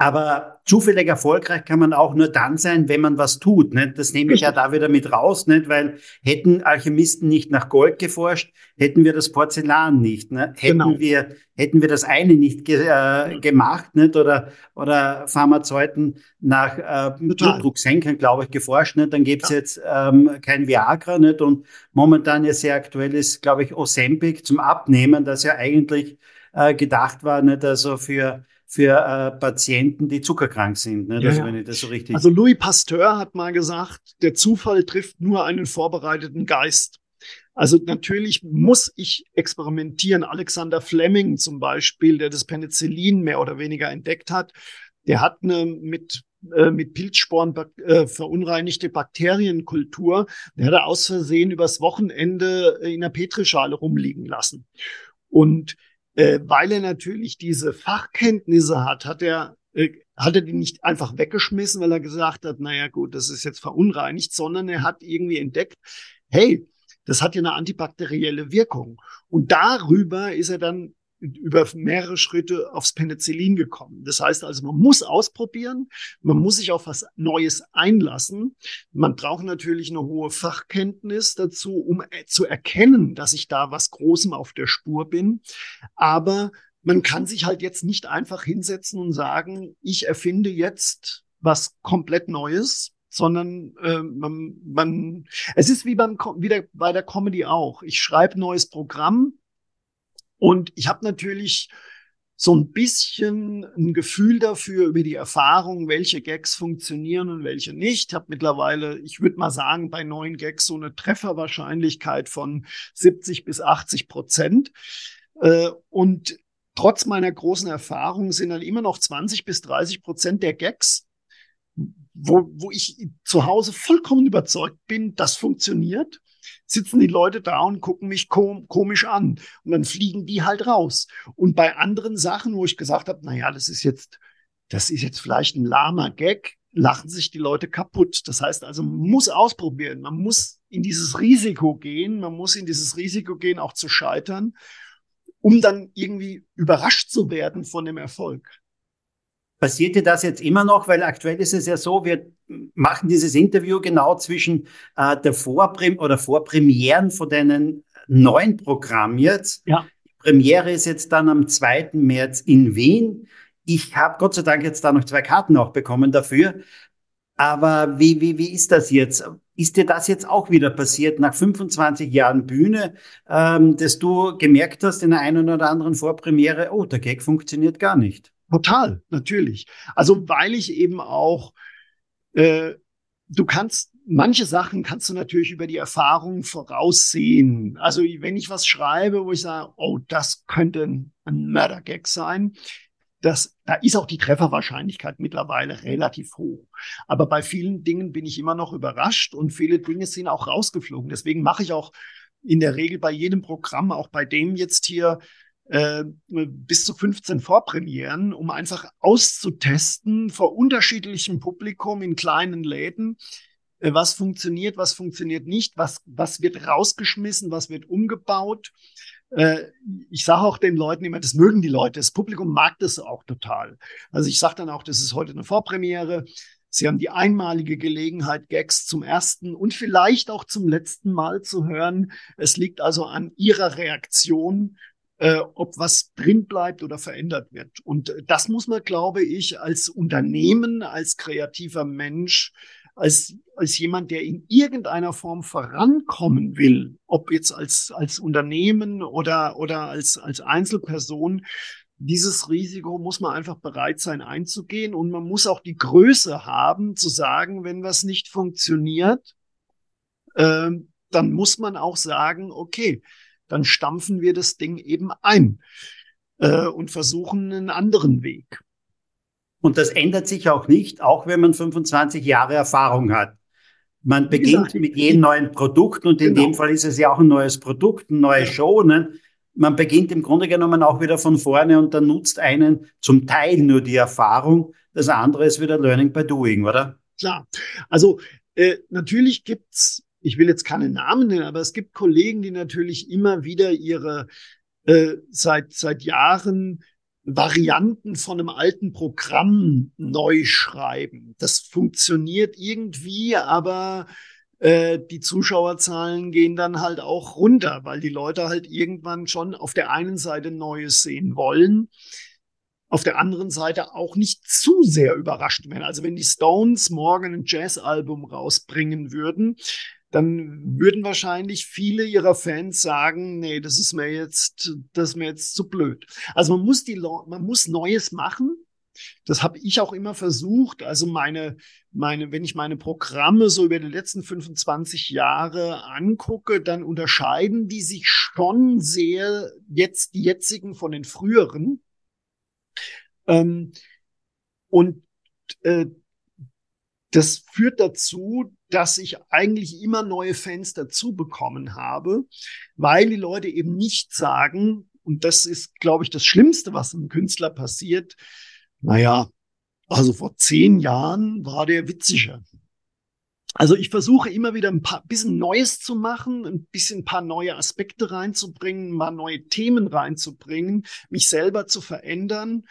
Aber zufällig erfolgreich kann man auch nur dann sein, wenn man was tut. Nicht? Das nehme ich ja da wieder mit raus, nicht? weil hätten Alchemisten nicht nach Gold geforscht, hätten wir das Porzellan nicht. Ne? Hätten, genau. wir, hätten wir das eine nicht ge äh, gemacht nicht? Oder, oder Pharmazeuten nach äh, Blutdrucksenkern, glaube ich, geforscht, nicht? dann gäbe es ja. jetzt ähm, kein Viagra. Nicht? Und momentan ja sehr aktuell ist, glaube ich, Ozempic zum Abnehmen, das ja eigentlich äh, gedacht war, nicht? also für für äh, Patienten, die zuckerkrank sind. Ne? Das, ja, wenn ich das so richtig. Also Louis Pasteur hat mal gesagt, der Zufall trifft nur einen vorbereiteten Geist. Also natürlich muss ich experimentieren. Alexander Fleming zum Beispiel, der das Penicillin mehr oder weniger entdeckt hat, der hat eine mit äh, mit Pilzsporen äh, verunreinigte Bakterienkultur. Der hat er aus Versehen übers Wochenende in der Petrischale rumliegen lassen. Und äh, weil er natürlich diese Fachkenntnisse hat, hat er äh, hat er die nicht einfach weggeschmissen, weil er gesagt hat, naja gut, das ist jetzt verunreinigt, sondern er hat irgendwie entdeckt, hey, das hat ja eine antibakterielle Wirkung. Und darüber ist er dann über mehrere Schritte aufs Penicillin gekommen. Das heißt also, man muss ausprobieren, man muss sich auf was Neues einlassen. Man braucht natürlich eine hohe Fachkenntnis dazu, um äh, zu erkennen, dass ich da was Großem auf der Spur bin. Aber man kann sich halt jetzt nicht einfach hinsetzen und sagen, ich erfinde jetzt was komplett Neues, sondern äh, man, man, es ist wie beim wieder bei der Comedy auch. Ich schreibe neues Programm, und ich habe natürlich so ein bisschen ein Gefühl dafür über die Erfahrung, welche Gags funktionieren und welche nicht. Ich habe mittlerweile, ich würde mal sagen, bei neuen Gags so eine Trefferwahrscheinlichkeit von 70 bis 80 Prozent. Äh, und trotz meiner großen Erfahrung sind dann immer noch 20 bis 30 Prozent der Gags, wo, wo ich zu Hause vollkommen überzeugt bin, das funktioniert sitzen die Leute da und gucken mich kom komisch an. Und dann fliegen die halt raus. Und bei anderen Sachen, wo ich gesagt habe, naja, das ist jetzt, das ist jetzt vielleicht ein lahmer Gag, lachen sich die Leute kaputt. Das heißt also, man muss ausprobieren, man muss in dieses Risiko gehen, man muss in dieses Risiko gehen, auch zu scheitern, um dann irgendwie überrascht zu werden von dem Erfolg. Passiert dir das jetzt immer noch? Weil aktuell ist es ja so, wir machen dieses Interview genau zwischen äh, der Vorprim oder Vorpremieren von deinem neuen Programm jetzt. Ja. Die Premiere ist jetzt dann am 2. März in Wien. Ich habe Gott sei Dank jetzt da noch zwei Karten auch bekommen dafür. Aber wie, wie, wie ist das jetzt? Ist dir das jetzt auch wieder passiert nach 25 Jahren Bühne, ähm, dass du gemerkt hast in der einen oder anderen Vorpremiere, oh, der Gag funktioniert gar nicht? Total, natürlich. Also weil ich eben auch, äh, du kannst, manche Sachen kannst du natürlich über die Erfahrung voraussehen. Also wenn ich was schreibe, wo ich sage, oh, das könnte ein, Mördergag sein, das, da ist auch die Trefferwahrscheinlichkeit mittlerweile relativ hoch. Aber bei vielen Dingen bin ich immer noch überrascht und viele Dinge sind auch rausgeflogen. Deswegen mache ich auch in der Regel bei jedem Programm, auch bei dem jetzt hier, äh, bis zu 15 Vorpremieren, um einfach auszutesten vor unterschiedlichem Publikum in kleinen Läden, äh, was funktioniert, was funktioniert nicht, was, was wird rausgeschmissen, was wird umgebaut. Äh, ich sage auch den Leuten immer, das mögen die Leute, das Publikum mag das auch total. Also ich sage dann auch, das ist heute eine Vorpremiere. Sie haben die einmalige Gelegenheit, Gags zum ersten und vielleicht auch zum letzten Mal zu hören. Es liegt also an Ihrer Reaktion, äh, ob was drin bleibt oder verändert wird. Und äh, das muss man, glaube ich, als Unternehmen, als kreativer Mensch, als, als jemand, der in irgendeiner Form vorankommen will, ob jetzt als, als Unternehmen oder, oder als, als Einzelperson, dieses Risiko muss man einfach bereit sein einzugehen und man muss auch die Größe haben zu sagen, wenn was nicht funktioniert, äh, dann muss man auch sagen, okay, dann stampfen wir das Ding eben ein äh, und versuchen einen anderen Weg. Und das ändert sich auch nicht, auch wenn man 25 Jahre Erfahrung hat. Man beginnt mit jedem neuen Produkt und in genau. dem Fall ist es ja auch ein neues Produkt, eine neue Show. Ne? Man beginnt im Grunde genommen auch wieder von vorne und dann nutzt einen zum Teil nur die Erfahrung. Das andere ist wieder Learning by Doing, oder? Klar. Also äh, natürlich gibt's ich will jetzt keine Namen nennen, aber es gibt Kollegen, die natürlich immer wieder ihre äh, seit, seit Jahren Varianten von einem alten Programm neu schreiben. Das funktioniert irgendwie, aber äh, die Zuschauerzahlen gehen dann halt auch runter, weil die Leute halt irgendwann schon auf der einen Seite Neues sehen wollen, auf der anderen Seite auch nicht zu sehr überrascht werden. Also wenn die Stones morgen ein Jazzalbum rausbringen würden, dann würden wahrscheinlich viele ihrer Fans sagen, nee, das ist mir jetzt, das ist mir jetzt zu blöd. Also man muss die, man muss Neues machen. Das habe ich auch immer versucht. Also meine, meine, wenn ich meine Programme so über die letzten 25 Jahre angucke, dann unterscheiden die sich schon sehr jetzt die jetzigen von den früheren. Ähm, und äh, das führt dazu, dass ich eigentlich immer neue Fans dazu bekommen habe, weil die Leute eben nicht sagen, und das ist, glaube ich, das Schlimmste, was einem Künstler passiert, naja, also vor zehn Jahren war der witziger. Also ich versuche immer wieder ein paar bisschen Neues zu machen, ein bisschen ein paar neue Aspekte reinzubringen, mal neue Themen reinzubringen, mich selber zu verändern.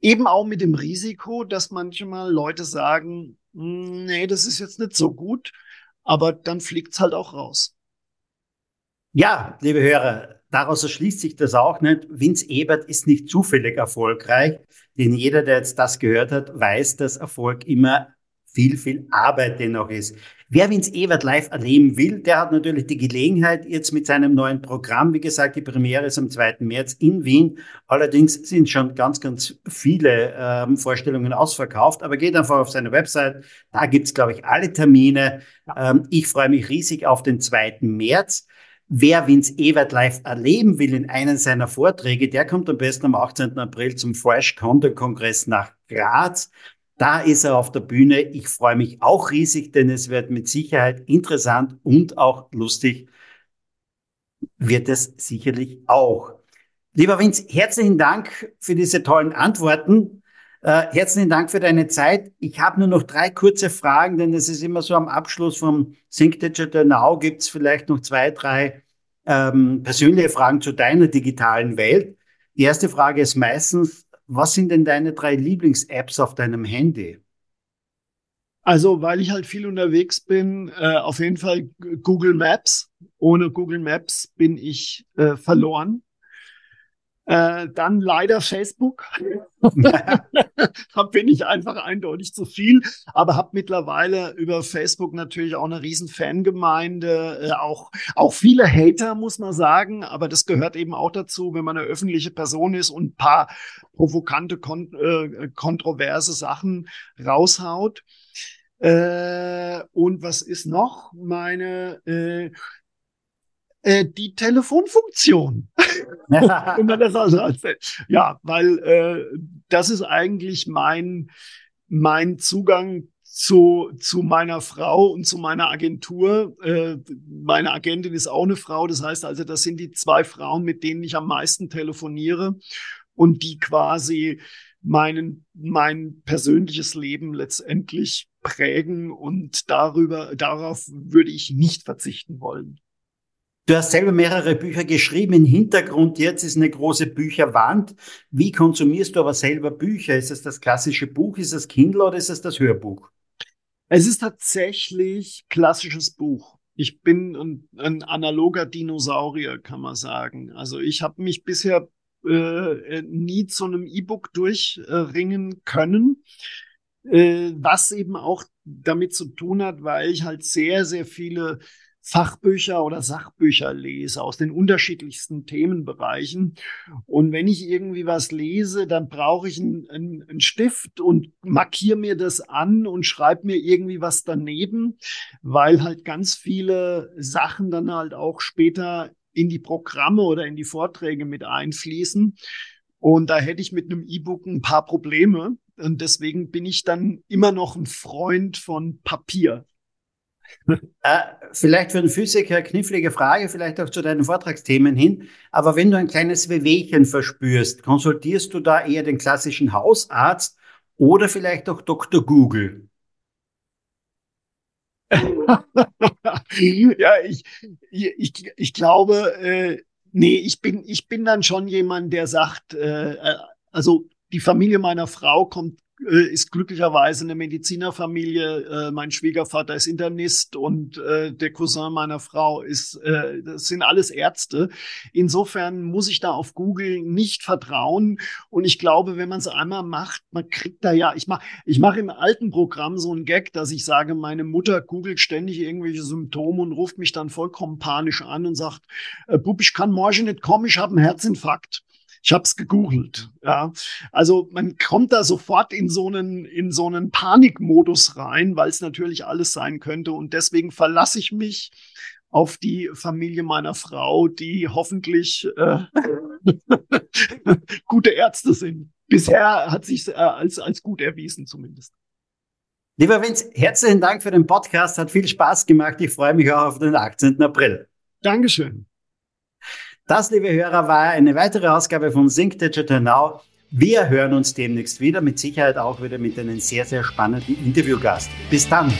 Eben auch mit dem Risiko, dass manchmal Leute sagen, nee, das ist jetzt nicht so gut, aber dann fliegt's halt auch raus. Ja, liebe Hörer, daraus erschließt sich das auch nicht. Vince Ebert ist nicht zufällig erfolgreich, denn jeder, der jetzt das gehört hat, weiß, dass Erfolg immer viel, viel Arbeit dennoch ist. Wer Vince Ewert live erleben will, der hat natürlich die Gelegenheit jetzt mit seinem neuen Programm. Wie gesagt, die Premiere ist am 2. März in Wien. Allerdings sind schon ganz, ganz viele ähm, Vorstellungen ausverkauft. Aber geht einfach auf seine Website. Da gibt's, glaube ich, alle Termine. Ähm, ich freue mich riesig auf den 2. März. Wer Vince Ewert live erleben will in einem seiner Vorträge, der kommt am besten am 18. April zum Fresh Content Kongress nach Graz. Da ist er auf der Bühne. Ich freue mich auch riesig, denn es wird mit Sicherheit interessant und auch lustig. Wird es sicherlich auch. Lieber Vince, herzlichen Dank für diese tollen Antworten. Äh, herzlichen Dank für deine Zeit. Ich habe nur noch drei kurze Fragen, denn es ist immer so am Abschluss vom Think Digital Now gibt es vielleicht noch zwei, drei ähm, persönliche Fragen zu deiner digitalen Welt. Die erste Frage ist meistens, was sind denn deine drei Lieblings-Apps auf deinem Handy? Also, weil ich halt viel unterwegs bin, äh, auf jeden Fall Google Maps. Ohne Google Maps bin ich äh, verloren. Äh, dann leider Facebook. da bin ich einfach eindeutig zu viel, aber habe mittlerweile über Facebook natürlich auch eine riesen Fangemeinde, äh, auch, auch viele Hater, muss man sagen, aber das gehört eben auch dazu, wenn man eine öffentliche Person ist und ein paar provokante, kon äh, kontroverse Sachen raushaut. Äh, und was ist noch? Meine äh, äh, die Telefonfunktion. Wenn man das also erzählt. Ja, weil äh, das ist eigentlich mein, mein Zugang zu, zu meiner Frau und zu meiner Agentur. Äh, meine Agentin ist auch eine Frau. Das heißt also, das sind die zwei Frauen, mit denen ich am meisten telefoniere und die quasi meinen, mein persönliches Leben letztendlich prägen und darüber, darauf würde ich nicht verzichten wollen. Du hast selber mehrere Bücher geschrieben. Im Hintergrund jetzt ist eine große Bücherwand. Wie konsumierst du aber selber Bücher? Ist es das klassische Buch? Ist es Kindle oder ist es das Hörbuch? Es ist tatsächlich klassisches Buch. Ich bin ein, ein analoger Dinosaurier, kann man sagen. Also ich habe mich bisher äh, nie zu einem E-Book durchringen können, äh, was eben auch damit zu tun hat, weil ich halt sehr, sehr viele Fachbücher oder Sachbücher lese aus den unterschiedlichsten Themenbereichen. Und wenn ich irgendwie was lese, dann brauche ich einen, einen, einen Stift und markiere mir das an und schreibe mir irgendwie was daneben, weil halt ganz viele Sachen dann halt auch später in die Programme oder in die Vorträge mit einfließen. Und da hätte ich mit einem E-Book ein paar Probleme. Und deswegen bin ich dann immer noch ein Freund von Papier. Äh, vielleicht für den Physiker knifflige Frage, vielleicht auch zu deinen Vortragsthemen hin. Aber wenn du ein kleines Wehwehchen verspürst, konsultierst du da eher den klassischen Hausarzt oder vielleicht auch Dr. Google? ja, ich, ich, ich glaube, äh, nee, ich bin, ich bin dann schon jemand, der sagt, äh, äh also die Familie meiner Frau kommt äh, ist glücklicherweise eine Medizinerfamilie. Äh, mein Schwiegervater ist Internist und äh, der Cousin meiner Frau ist, das sind alles Ärzte. Insofern muss ich da auf Google nicht vertrauen. Und ich glaube, wenn man es einmal macht, man kriegt da ja, ich mache ich mach im alten Programm so einen Gag, dass ich sage, meine Mutter googelt ständig irgendwelche Symptome und ruft mich dann vollkommen panisch an und sagt, Bub, ich kann morgen nicht kommen, ich habe einen Herzinfarkt. Ich habe es gegoogelt. Ja, also man kommt da sofort in so einen in so einen Panikmodus rein, weil es natürlich alles sein könnte. Und deswegen verlasse ich mich auf die Familie meiner Frau, die hoffentlich äh, gute Ärzte sind. Bisher hat sich äh, als als gut erwiesen zumindest. Lieber Vince, herzlichen Dank für den Podcast. Hat viel Spaß gemacht. Ich freue mich auch auf den 18. April. Dankeschön. Das, liebe Hörer, war eine weitere Ausgabe von Sync Digital Now. Wir hören uns demnächst wieder, mit Sicherheit auch wieder mit einem sehr, sehr spannenden Interviewgast. Bis dann!